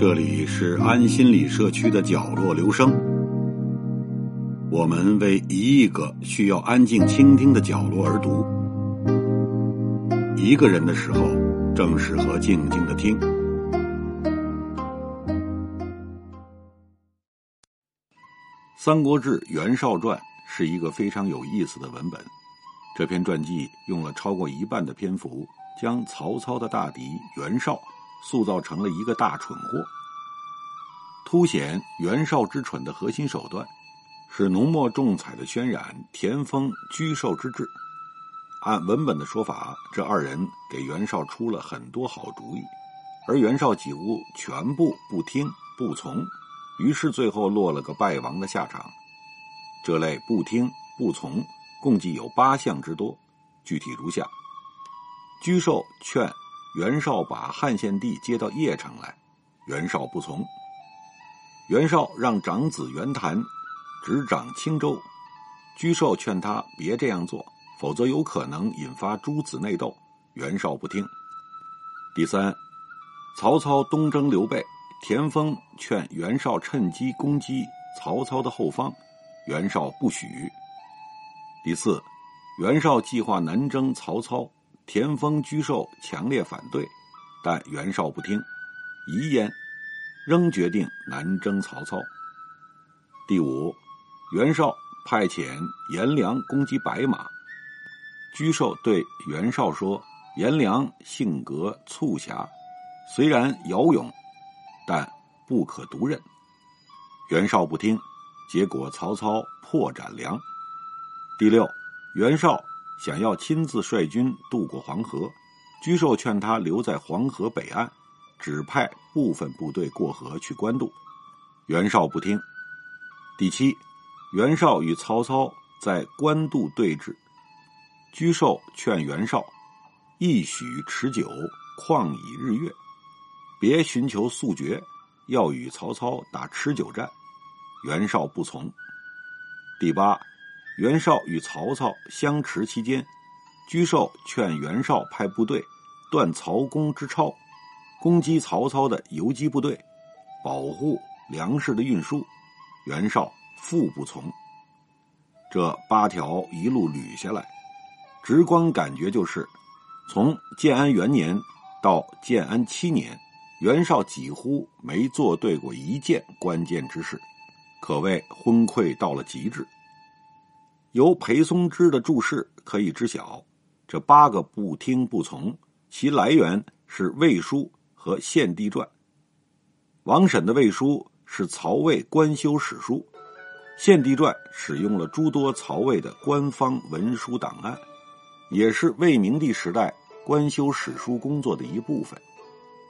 这里是安心理社区的角落，留声。我们为一亿个需要安静倾听的角落而读。一个人的时候，正适合静静的听。《三国志·袁绍传》是一个非常有意思的文本。这篇传记用了超过一半的篇幅，将曹操的大敌袁绍塑造成了一个大蠢货，凸显袁绍之蠢的核心手段是浓墨重彩的渲染田丰沮授之志。按文本的说法，这二人给袁绍出了很多好主意，而袁绍几乎全部不听不从。于是最后落了个败亡的下场。这类不听不从，共计有八项之多，具体如下：沮授劝袁绍把汉献帝接到邺城来，袁绍不从；袁绍让长子袁谭执掌青州，沮授劝他别这样做，否则有可能引发诸子内斗，袁绍不听。第三，曹操东征刘备。田丰劝袁绍趁机攻击曹操的后方，袁绍不许。第四，袁绍计划南征曹操，田丰、沮授强烈反对，但袁绍不听，遗言，仍决定南征曹操。第五，袁绍派遣颜良攻击白马，沮授对袁绍说：“颜良性格促狭，虽然骁勇。”但不可独任，袁绍不听，结果曹操破斩梁。第六，袁绍想要亲自率军渡过黄河，沮授劝他留在黄河北岸，只派部分部队过河去官渡，袁绍不听。第七，袁绍与曹操在官渡对峙，沮授劝袁绍一许持久，况以日月。别寻求速决，要与曹操打持久战。袁绍不从。第八，袁绍与曹操相持期间，沮授劝袁绍派部队断曹公之超，攻击曹操的游击部队，保护粮食的运输。袁绍复不从。这八条一路捋下来，直观感觉就是，从建安元年到建安七年。袁绍几乎没做对过一件关键之事，可谓昏聩到了极致。由裴松之的注释可以知晓，这八个不听不从，其来源是《魏书》和《献帝传》。王审的《魏书》是曹魏官修史书，《献帝传》使用了诸多曹魏的官方文书档案，也是魏明帝时代官修史书工作的一部分。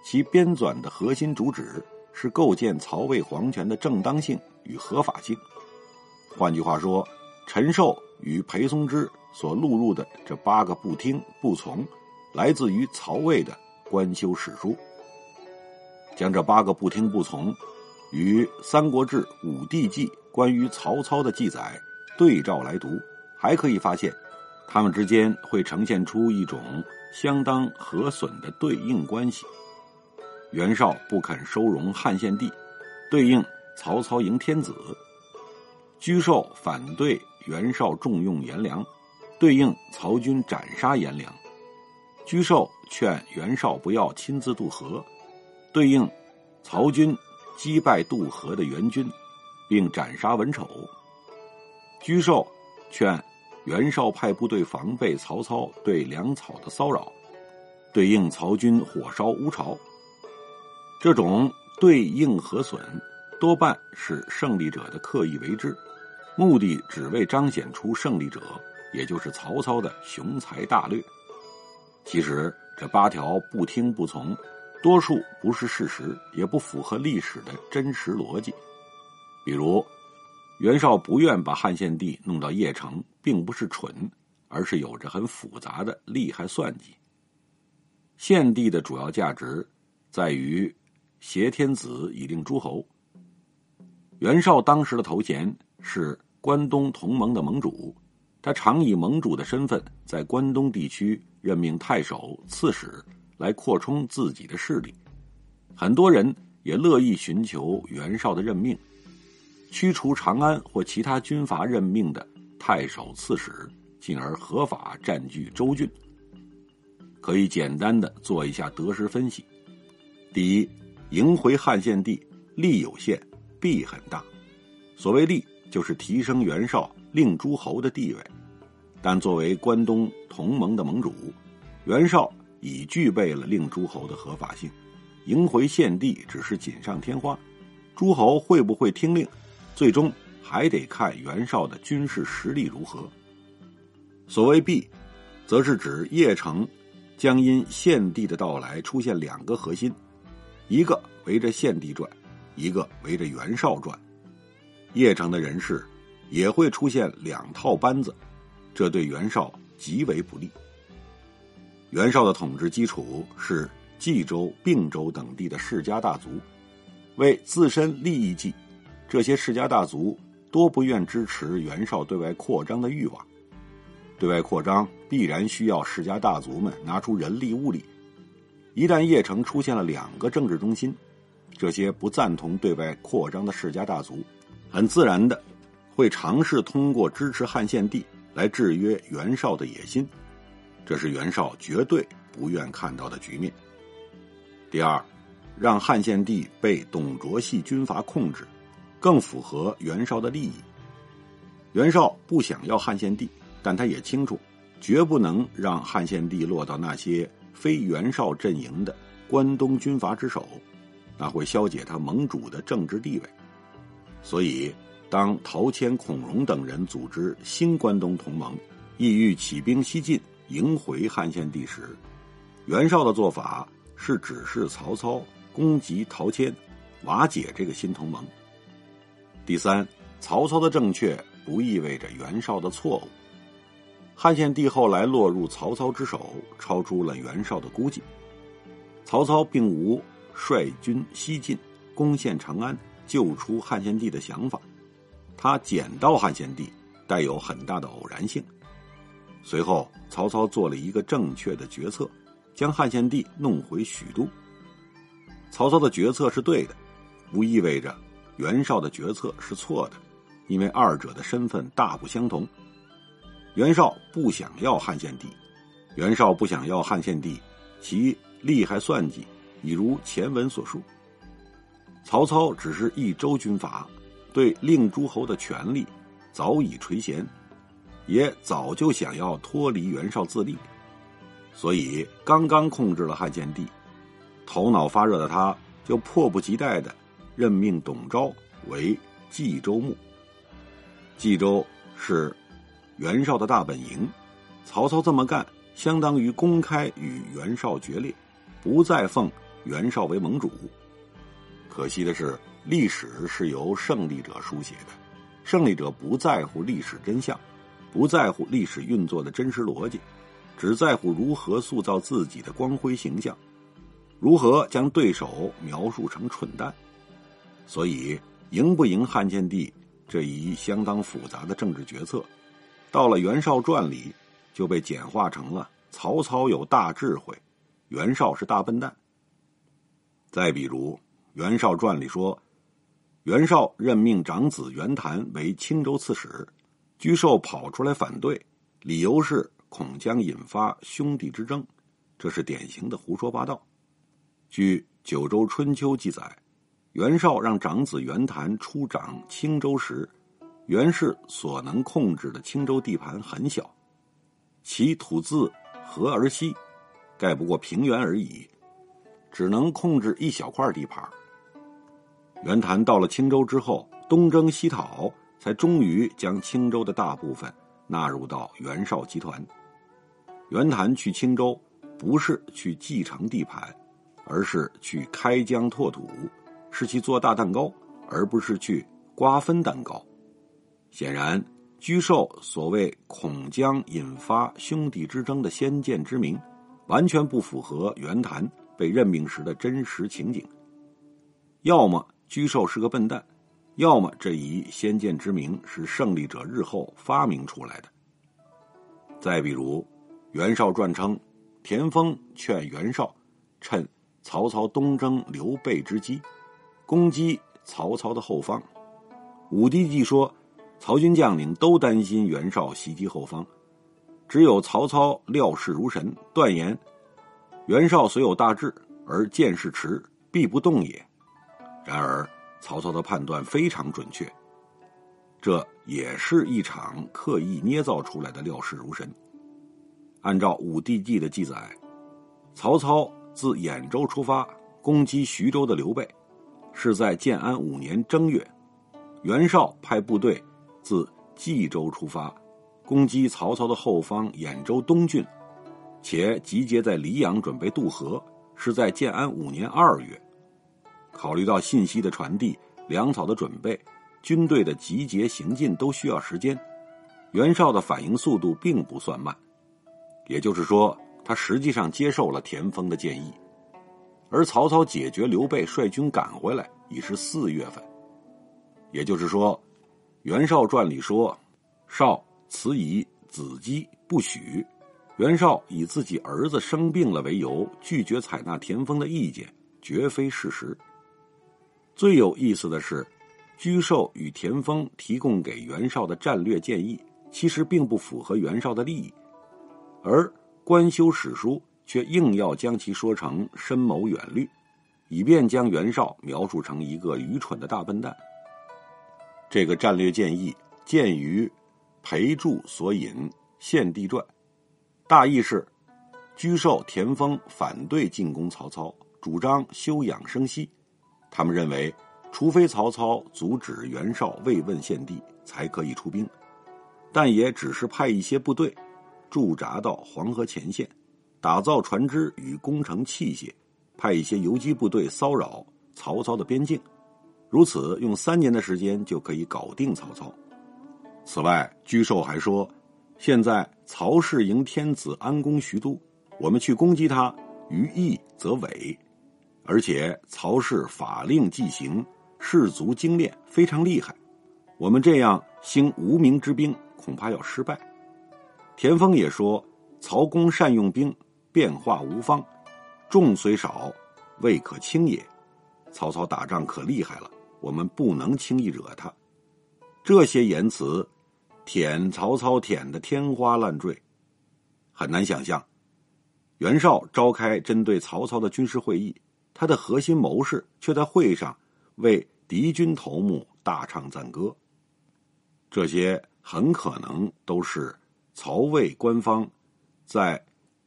其编纂的核心主旨是构建曹魏皇权的正当性与合法性。换句话说，陈寿与裴松之所录入的这八个不听不从，来自于曹魏的官修史书。将这八个不听不从与《三国志·武帝纪》关于曹操的记载对照来读，还可以发现，他们之间会呈现出一种相当合损的对应关系。袁绍不肯收容汉献帝，对应曹操迎天子；沮授反对袁绍重用颜良，对应曹军斩杀颜良；沮授劝袁绍不要亲自渡河，对应曹军击败渡河的援军，并斩杀文丑；沮授劝袁绍派部队防备曹操对粮草的骚扰，对应曹军火烧乌巢。这种对应和损，多半是胜利者的刻意为之，目的只为彰显出胜利者，也就是曹操的雄才大略。其实这八条不听不从，多数不是事实，也不符合历史的真实逻辑。比如，袁绍不愿把汉献帝弄到邺城，并不是蠢，而是有着很复杂的利害算计。献帝的主要价值在于。挟天子以令诸侯。袁绍当时的头衔是关东同盟的盟主，他常以盟主的身份在关东地区任命太守、刺史，来扩充自己的势力。很多人也乐意寻求袁绍的任命，驱除长安或其他军阀任命的太守、刺史，进而合法占据州郡。可以简单的做一下得失分析：第一，迎回汉献帝，利有限，弊很大。所谓利，就是提升袁绍令诸侯的地位，但作为关东同盟的盟主，袁绍已具备了令诸侯的合法性，迎回献帝只是锦上添花。诸侯会不会听令，最终还得看袁绍的军事实力如何。所谓弊，则是指邺城将因献帝的到来出现两个核心，一个围着献帝转，一个围着袁绍转。邺城的人士也会出现两套班子，这对袁绍极为不利。袁绍的统治基础是冀州、并州等地的世家大族，为自身利益计，这些世家大族多不愿支持袁绍对外扩张的欲望。对外扩张必然需要世家大族们拿出人力物力，一旦邺城出现了两个政治中心，这些不赞同对外扩张的世家大族。很自然的，会尝试通过支持汉献帝来制约袁绍的野心，这是袁绍绝对不愿看到的局面。第二，让汉献帝被董卓系军阀控制，更符合袁绍的利益。袁绍不想要汉献帝，但他也清楚，绝不能让汉献帝落到那些非袁绍阵营的关东军阀之首，那会消解他盟主的政治地位。所以，当陶谦、孔融等人组织新关东同盟，意欲起兵西进，迎回汉献帝时，袁绍的做法是指示曹操攻击陶谦，瓦解这个新同盟。第三，曹操的正确不意味着袁绍的错误。汉献帝后来落入曹操之手，超出了袁绍的估计。曹操并无率军西进，攻陷长安。救出汉献帝的想法，他捡到汉献帝带有很大的偶然性。随后，曹操做了一个正确的决策，将汉献帝弄回许都。曹操的决策是对的，不意味着袁绍的决策是错的，因为二者的身份大不相同。袁绍不想要汉献帝，袁绍不想要汉献帝，其利害算计已如前文所述。曹操只是一州军阀，对令诸侯的权力早已垂涎，也早就想要脱离袁绍自立，所以刚刚控制了汉献帝，头脑发热的他就迫不及待的任命董昭为冀州牧。冀州是袁绍的大本营，曹操这么干，相当于公开与袁绍决裂，不再奉袁绍为盟主。可惜的是，历史是由胜利者书写的，胜利者不在乎历史真相，不在乎历史运作的真实逻辑，只在乎如何塑造自己的光辉形象，如何将对手描述成蠢蛋。所以，赢不赢汉献帝这一相当复杂的政治决策，到了袁绍传里就被简化成了曹操有大智慧，袁绍是大笨蛋。再比如。《袁绍传》里说，袁绍任命长子袁谭为青州刺史，沮授跑出来反对，理由是恐将引发兄弟之争，这是典型的胡说八道。据《九州春秋》记载，袁绍让长子袁谭出掌青州时，袁氏所能控制的青州地盘很小，其土自河而西，盖不过平原而已，只能控制一小块地盘。袁谭到了青州之后，东征西讨，才终于将青州的大部分纳入到袁绍集团。袁谭去青州，不是去继承地盘，而是去开疆拓土，是去做大蛋糕，而不是去瓜分蛋糕。显然，沮授所谓恐将引发兄弟之争的先见之明，完全不符合袁谭被任命时的真实情景。要么。沮授是个笨蛋，要么这一先见之明是胜利者日后发明出来的。再比如，《袁绍传》称，田丰劝袁绍趁曹操东征刘备之机，攻击曹操的后方。武帝纪说，曹军将领都担心袁绍袭击后方，只有曹操料事如神，断言袁绍虽有大志，而见识迟，必不动也。然而，曹操的判断非常准确，这也是一场刻意捏造出来的料事如神。按照武帝纪的记载，曹操自兖州出发攻击徐州的刘备，是在建安五年正月；袁绍派部队自冀州出发攻击曹操的后方兖州东郡，且集结在黎阳准备渡河，是在建安五年二月。考虑到信息的传递、粮草的准备、军队的集结行进都需要时间，袁绍的反应速度并不算慢。也就是说，他实际上接受了田丰的建议，而曹操解决刘备率军赶回来已是四月份。也就是说，《袁绍传》里说：“绍辞以子姬不许。”袁绍以自己儿子生病了为由，拒绝采纳田丰的意见，绝非事实。最有意思的是，沮授与田丰提供给袁绍的战略建议，其实并不符合袁绍的利益，而官修史书却硬要将其说成深谋远虑，以便将袁绍描述成一个愚蠢的大笨蛋。这个战略建议见于裴注所引《献帝传》，大意是：沮授、田丰反对进攻曹操，主张休养生息。他们认为，除非曹操阻止袁绍慰问献帝，才可以出兵，但也只是派一些部队驻扎到黄河前线，打造船只与工程器械，派一些游击部队骚扰曹操的边境，如此用三年的时间就可以搞定曹操。此外，居寿还说，现在曹氏迎天子安宫徐都，我们去攻击他，于义则伪。而且曹氏法令既行，士卒精练，非常厉害。我们这样兴无名之兵，恐怕要失败。田丰也说，曹公善用兵，变化无方，众虽少，未可轻也。曹操打仗可厉害了，我们不能轻易惹他。这些言辞，舔曹操舔得天花乱坠，很难想象。袁绍召开针对曹操的军事会议。他的核心谋士却在会上为敌军头目大唱赞歌，这些很可能都是曹魏官方在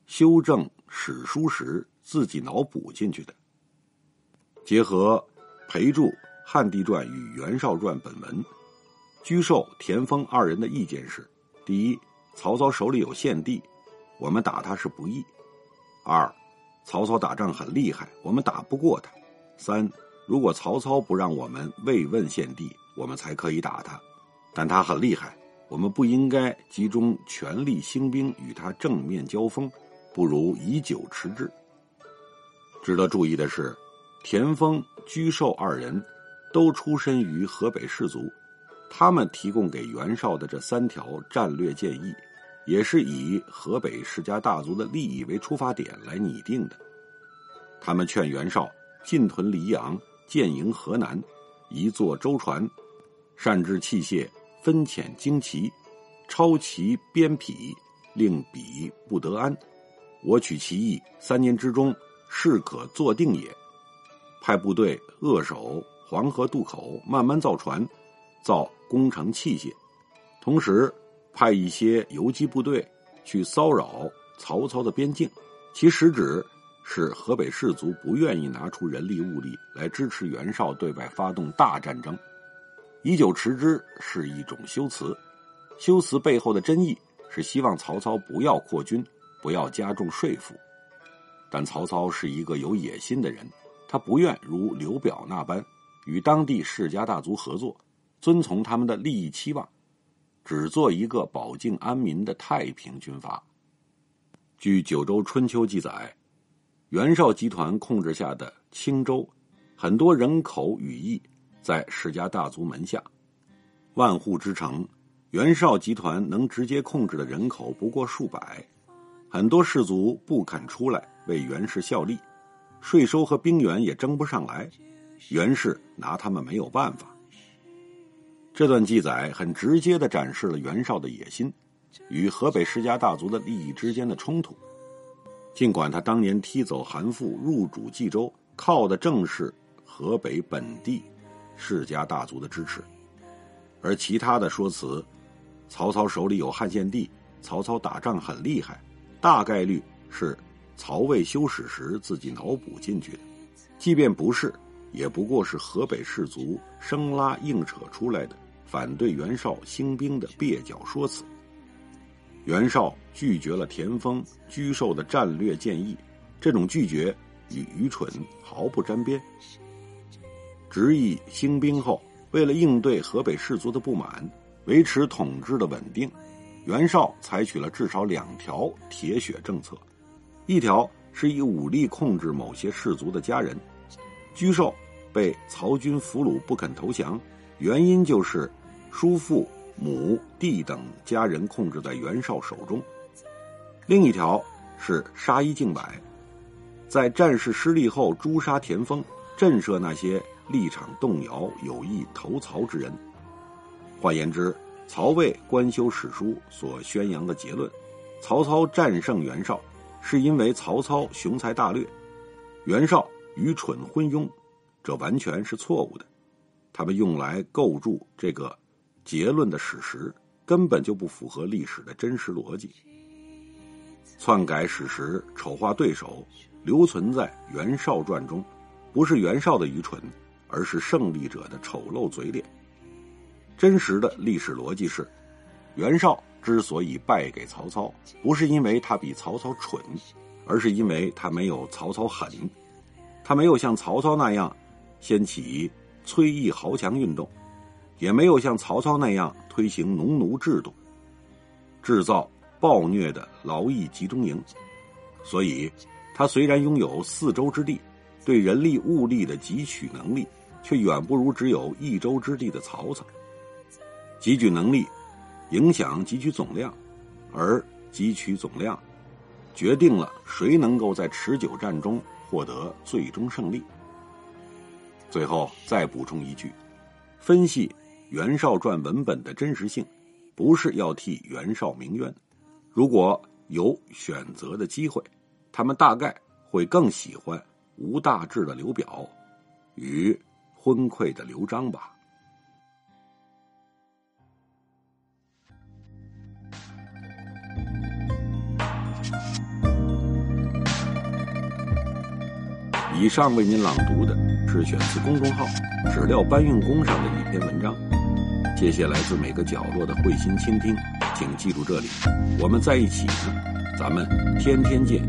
修正史书时自己脑补进去的。结合裴注《汉帝传》与《袁绍传》本文，沮授、田丰二人的意见是：第一，曹操手里有献帝，我们打他是不义；二。曹操打仗很厉害，我们打不过他。三，如果曹操不让我们慰问献帝，我们才可以打他。但他很厉害，我们不应该集中全力兴兵与他正面交锋，不如以久持之。值得注意的是，田丰、沮授二人都出身于河北士族，他们提供给袁绍的这三条战略建议。也是以河北世家大族的利益为出发点来拟定的。他们劝袁绍进屯黎阳，建营河南，一座舟船，善制器械，分遣旌旗，抄其鞭匹，令彼不得安。我取其意，三年之中，事可坐定也。派部队扼守黄河渡口，慢慢造船，造工程器械，同时。派一些游击部队去骚扰曹操的边境，其实质是河北士族不愿意拿出人力物力来支持袁绍对外发动大战争。以久持之是一种修辞，修辞背后的真意是希望曹操不要扩军，不要加重税赋。但曹操是一个有野心的人，他不愿如刘表那般与当地世家大族合作，遵从他们的利益期望。只做一个保境安民的太平军阀。据《九州春秋》记载，袁绍集团控制下的青州，很多人口羽翼在世家大族门下，万户之城，袁绍集团能直接控制的人口不过数百，很多士族不肯出来为袁氏效力，税收和兵源也征不上来，袁氏拿他们没有办法。这段记载很直接的展示了袁绍的野心与河北世家大族的利益之间的冲突。尽管他当年踢走韩馥入主冀州，靠的正是河北本地世家大族的支持，而其他的说辞，曹操手里有汉献帝，曹操打仗很厉害，大概率是曹魏修史时自己脑补进去的。即便不是，也不过是河北士族生拉硬扯出来的反对袁绍兴兵的蹩脚说辞。袁绍拒绝了田丰、沮授的战略建议，这种拒绝与愚蠢毫不沾边。执意兴兵后，为了应对河北士族的不满，维持统治的稳定，袁绍采取了至少两条铁血政策：一条是以武力控制某些士族的家人，沮授被曹军俘虏不肯投降，原因就是叔父。母弟等家人控制在袁绍手中。另一条是杀一儆百，在战事失利后诛杀田丰，震慑那些立场动摇、有意投曹之人。换言之，曹魏官修史书所宣扬的结论：曹操战胜袁绍，是因为曹操雄才大略，袁绍愚蠢昏庸，这完全是错误的。他们用来构筑这个。结论的史实根本就不符合历史的真实逻辑，篡改史实、丑化对手，留存在袁绍传中，不是袁绍的愚蠢，而是胜利者的丑陋嘴脸。真实的历史逻辑是，袁绍之所以败给曹操，不是因为他比曹操蠢，而是因为他没有曹操狠，他没有像曹操那样掀起崔义豪强运动。也没有像曹操那样推行农奴制度，制造暴虐的劳役集中营，所以他虽然拥有四周之地，对人力物力的汲取能力，却远不如只有一周之地的曹操。汲取能力影响汲取总量，而汲取总量决定了谁能够在持久战中获得最终胜利。最后再补充一句，分析。袁绍传文本的真实性，不是要替袁绍鸣冤。如果有选择的机会，他们大概会更喜欢无大志的刘表与昏聩的刘璋吧。以上为您朗读的是选自公众号“纸料搬运工”上的一篇文章。谢谢来自每个角落的慧心倾听，请记住这里，我们在一起，咱们天天见。